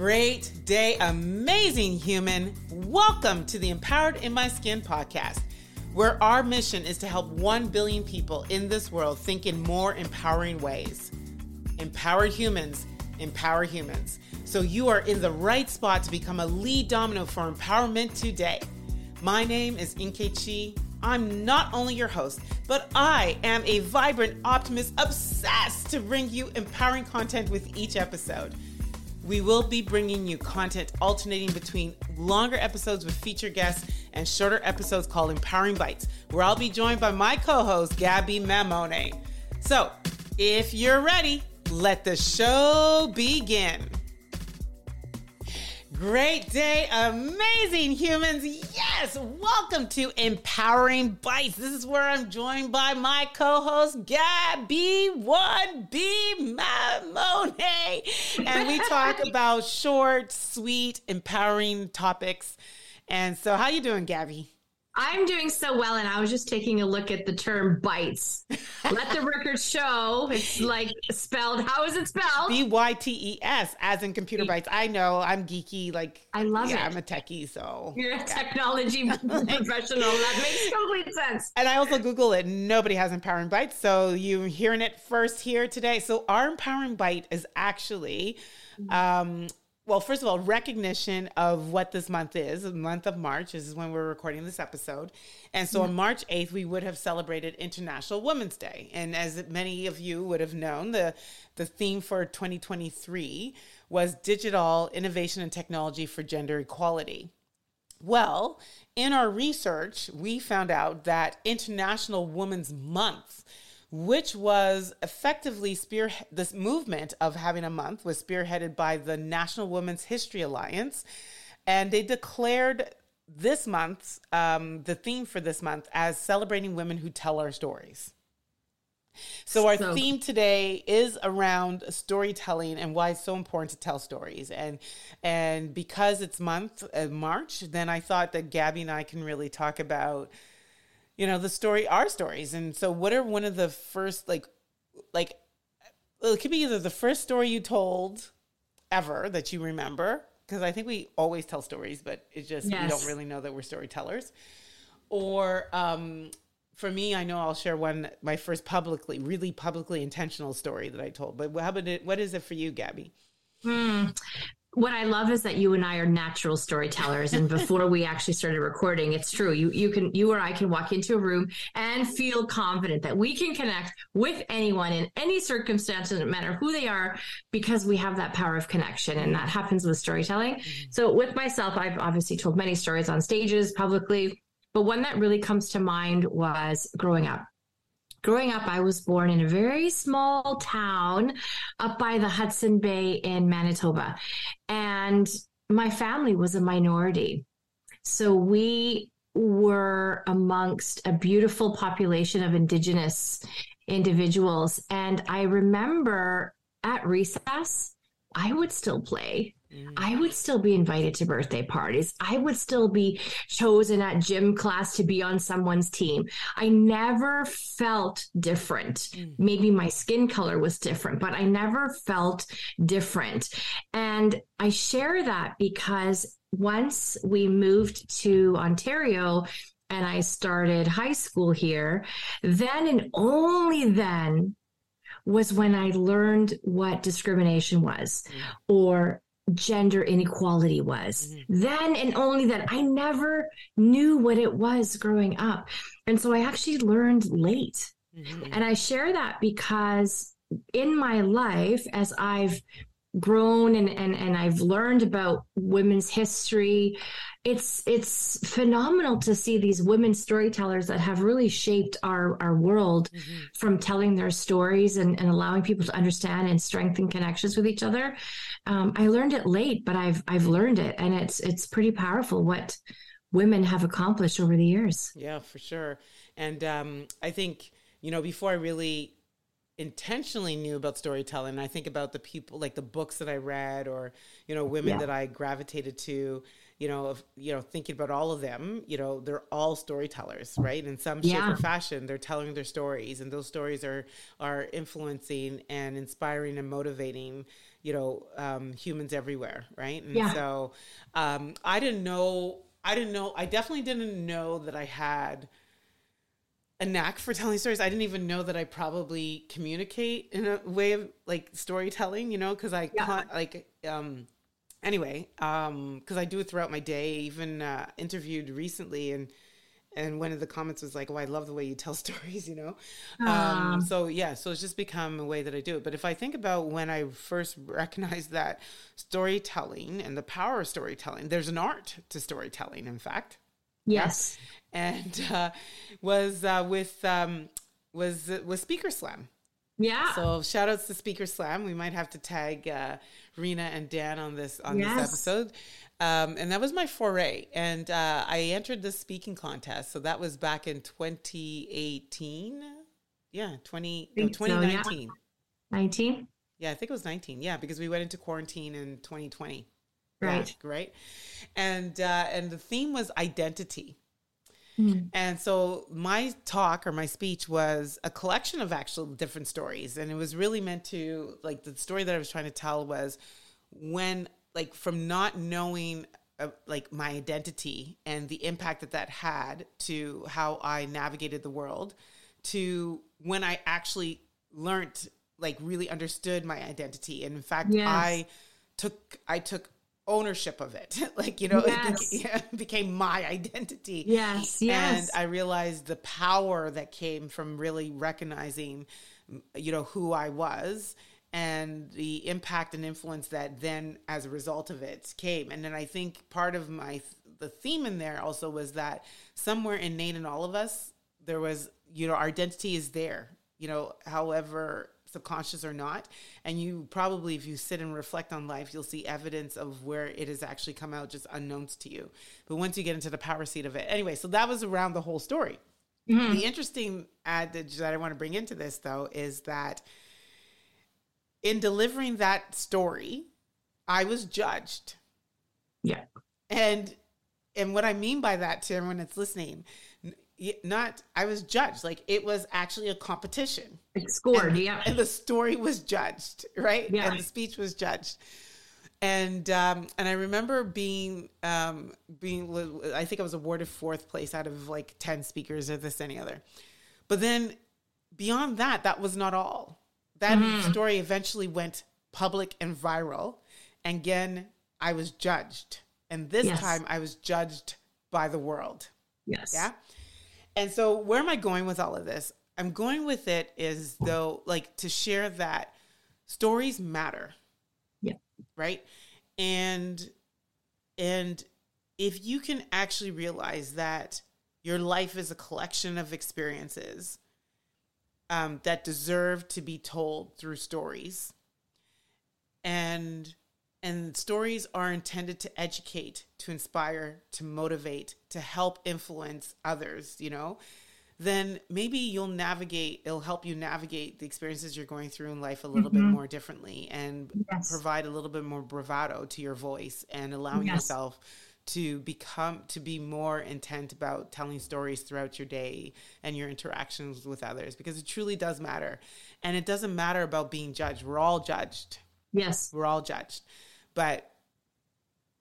Great day, amazing human. Welcome to the Empowered in My Skin podcast, where our mission is to help 1 billion people in this world think in more empowering ways. Empowered humans empower humans. So you are in the right spot to become a lead domino for empowerment today. My name is Nkechi. I'm not only your host, but I am a vibrant optimist obsessed to bring you empowering content with each episode. We will be bringing you content alternating between longer episodes with featured guests and shorter episodes called Empowering Bytes, where I'll be joined by my co host, Gaby Mamone. So, if you're ready, let the show begin. Great day, amazing humans. Yes, welcome to Empowering Bytes. This is where I'm joined by my co host, Gaby 1B Mamone. And we talk about short, sweet, empowering topics. And so, how you doing, Gaby? I'm doing so well, and I was just taking a look at the term bytes. Let the record show. It's like spelled. How is it spelled? B Y T E S, as in computer bytes. I know I'm geeky. Like I love yeah, it. I'm a techie, so You're a technology professional. That makes complete sense. And I also Google it. Nobody has empowering bytes, so you're hearing it first here today. So our empowering byte is actually. Um, well, first of all, recognition of what this month is. The month of March is when we're recording this episode. And so on mm. March 8th, we would have celebrated International Women's Day. And as many of you would have known, the, the theme for 2023 was digital innovation and technology for gender equality. Well, in our research, we found out that International Women's Month which was effectively spear this movement of having a month was spearheaded by the National Women's History Alliance, and they declared this month um, the theme for this month as celebrating women who tell our stories. So our So- theme today is around storytelling and why it's so important to tell stories. And and because it's month uh, March, then I thought that Gaby and I can really talk about you know the story our stories. And so what are one of the first like like well, it could be either the first story you told ever that you remember because I think we always tell stories, but it's just we don't really know that we're storytellers. Or um, for me, I know I'll share one my first publicly, really publicly intentional story that I told. But how about it? What is it for you, Gaby? Hmm. What I love is that you and I are natural storytellers, and before we actually started recording, it's true. You you can you or I can walk into a room and feel confident that we can connect with anyone in any circumstance, doesn't matter who they are, because we have that power of connection, and that happens with storytelling. Mm-hmm. So with myself, I've obviously told many stories on stages publicly, but one that really comes to mind was growing up. Growing up, I was born in a very small town up by the Hudson Bay in Manitoba. And my family was a minority. So we were amongst a beautiful population of Indigenous individuals. And I remember at recess, I would still play. Mm. I would still be invited to birthday parties. I would still be chosen at gym class to be on someone's team. I never felt different. Mm. Maybe my skin color was different, but I never felt different. And I share that because once we moved to Ontario and I started high school here, then and only then was when I learned what discrimination was mm. or gender inequality was. Mm-hmm. Then and only then. I never knew what it was growing up. And so I actually learned late. Mm-hmm. And I share that because in my life, as I've grown and, and, and I've learned about women's history, it's it's phenomenal to see these women storytellers that have really shaped our, our world from telling their stories and, and allowing people to understand and strengthen connections with each other. Um, I learned it late, but I've I've learned it and it's it's pretty powerful what women have accomplished over the years. Yeah, for sure. And um, I think, you know, before I really intentionally knew about storytelling. I think about the people, like the books that I read, or you know, women yeah. that I gravitated to. You know, of, you know, thinking about all of them. You know, they're all storytellers, right? In some shape or fashion, they're telling their stories, and those stories are are influencing and inspiring and motivating. You know, um, humans everywhere, right? And yeah. so, um, I didn't know. I didn't know. I definitely didn't know that I had a knack for telling stories. I didn't even know that I probably communicate in a way of like storytelling, you know, because I yeah. can't like um anyway, um because I do it throughout my day. Even uh, interviewed recently and and one of the comments was like, "Oh, I love the way you tell stories," you know. Um, so yeah, so it's just become a way that I do it. But if I think about when I first recognized that storytelling and the power of storytelling, there's an art to storytelling. In fact, yes, and uh, was uh, with um, was was Speaker Slam. Yeah. So shout outs to Speaker Slam. We might have to tag uh, Rena and Dan on this on yes. this episode. Um, and that was my foray. And uh, I entered the speaking contest. So that was back in 2018. Yeah, 20, no, 2019. So, yeah. 19? Yeah, I think it was 19. Yeah, because we went into quarantine in 2020. Right. Right. And uh, and the theme was identity. Mm. And so my talk or my speech was a collection of actual different stories. And it was really meant to, like, the story that I was trying to tell was when, like, from not knowing, uh, like, my identity and the impact that that had to how I navigated the world to when I actually learned, like, really understood my identity. And in fact, yes. I took, I took ownership of it. like, you know, yes. it, became, became my identity. Yes, yes. And I realized the power that came from really recognizing, mm, you know, who I was and the impact and influence that then as a result of it came. And then I think part of my, the theme in there also was that somewhere innate in all of us, there was, you know, our identity is there, you know, however subconscious or not. And you probably, if you sit and reflect on life, you'll see evidence of where it has actually come out just unknowns to you. But once you get into the power seat of it, anyway, so that was around the whole story. Mm-hmm. The interesting adage that I want to bring into this, though, is that in delivering that story, I was judged. Yeah. And and what I mean by that to everyone that's listening not I was judged. Like it was actually a competition. It scored, and, yeah. And the story was judged, right? Yeah. And the speech was judged. And um, and I remember being um, being I think I was awarded fourth place out of like ten speakers or this any other. But then beyond that, that was not all. That mm-hmm. story eventually went public and viral. And again, I was judged. And this yes. time I was judged by the world. Yes. Yeah. And so, where am I going with all of this? I'm going with it is though, like to share that stories matter. Yeah. Right. And, and if you can actually realize that your life is a collection of experiences um, that deserve to be told through stories, and and stories are intended to educate to inspire to motivate to help influence others you know then maybe you'll navigate it'll help you navigate the experiences you're going through in life a little mm-hmm. bit more differently and yes. provide a little bit more bravado to your voice and allowing yes. yourself to become to be more intent about telling stories throughout your day and your interactions with others because it truly does matter and it doesn't matter about being judged we're all judged yes we're all judged but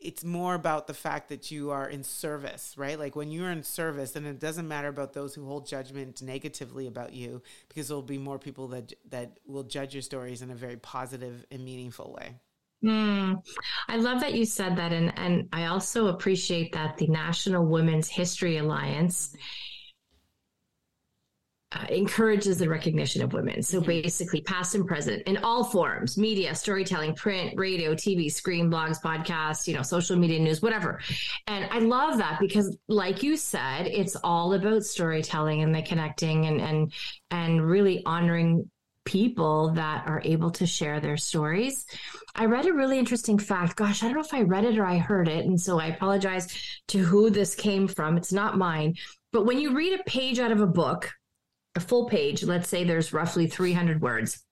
it's more about the fact that you are in service, right? Like when you're in service, then it doesn't matter about those who hold judgment negatively about you, because there'll be more people that that will judge your stories in a very positive and meaningful way. Mm, I love that you said that, and and I also appreciate that the National Women's History Alliance uh, encourages the recognition of women. So basically, past and present in all forms media, storytelling, print, radio, TV, screen, blogs, podcasts, you know, social media news, whatever. And I love that because, like you said, it's all about storytelling and the connecting and, and, and really honoring people that are able to share their stories. I read a really interesting fact. Gosh, I don't know if I read it or I heard it. And so I apologize to who this came from. It's not mine. But when you read a page out of a book, a full page, let's say there's roughly 300 words.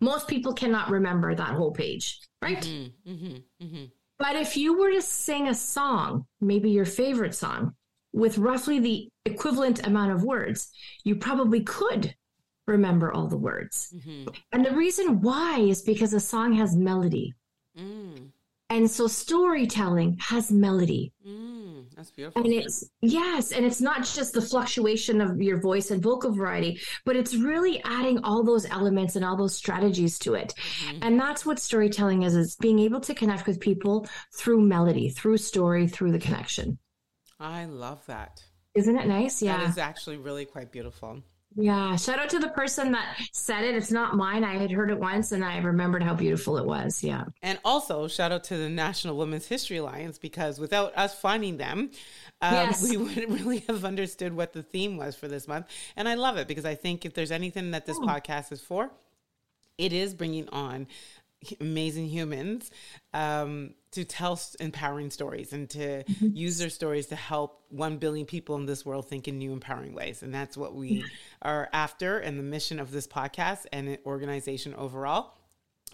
Most people cannot remember that whole page, right? Mm-hmm, mm-hmm, mm-hmm. But if you were to sing a song, maybe your favorite song, with roughly the equivalent amount of words, you probably could remember all the words. Mm-hmm. And the reason why is because a song has melody. Mm. And so storytelling has melody. Mm, that's beautiful. And it's, yes, and it's not just the fluctuation of your voice and vocal variety, but it's really adding all those elements and all those strategies to it. Mm-hmm. And that's what storytelling is, is being able to connect with people through melody, through story, through the connection. I love that. Isn't it nice? Yeah. That is actually really quite beautiful. Yeah. Shout out to the person that said it. It's not mine. I had heard it once and I remembered how beautiful it was. Yeah. And also, shout out to the National Women's History Alliance because without us finding them, um, yes. we wouldn't really have understood what the theme was for this month. And I love it because I think if there's anything that this oh. podcast is for, it is bringing on amazing humans um, to tell empowering stories and to mm-hmm. use their stories to help 1 billion people in this world think in new empowering ways and that's what we are after and the mission of this podcast and organization overall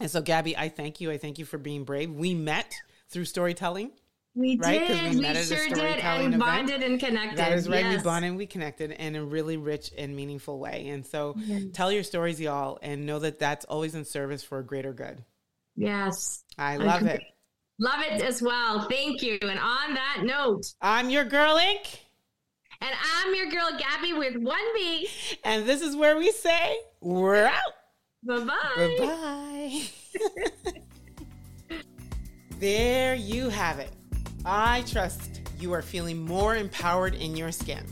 and so gaby i thank you i thank you for being brave we met through storytelling we right? did. We, we sure did. And bonded and connected. That is right. Yes. We bonded and we connected in a really rich and meaningful way. And so mm-hmm. tell your stories, y'all, and know that that's always in service for a greater good. Yes. I love it. Love it as well. Thank you. And on that note, I'm your girl Ink. And I'm your girl Gaby with 1B. And this is where we say, we're out. Bye bye. Bye bye. there you have it. I trust you are feeling more empowered in your skin.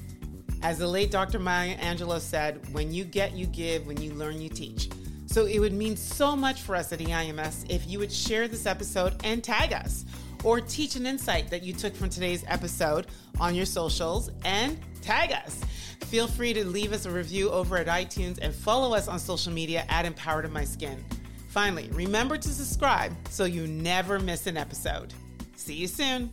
As the late Dr. Maya Angelou said, when you get, you give, when you learn, you teach. So it would mean so much for us at EIMS if you would share this episode and tag us or teach an insight that you took from today's episode on your socials and tag us. Feel free to leave us a review over at iTunes and follow us on social media at Empowered in My Skin. Finally, remember to subscribe so you never miss an episode. See you soon.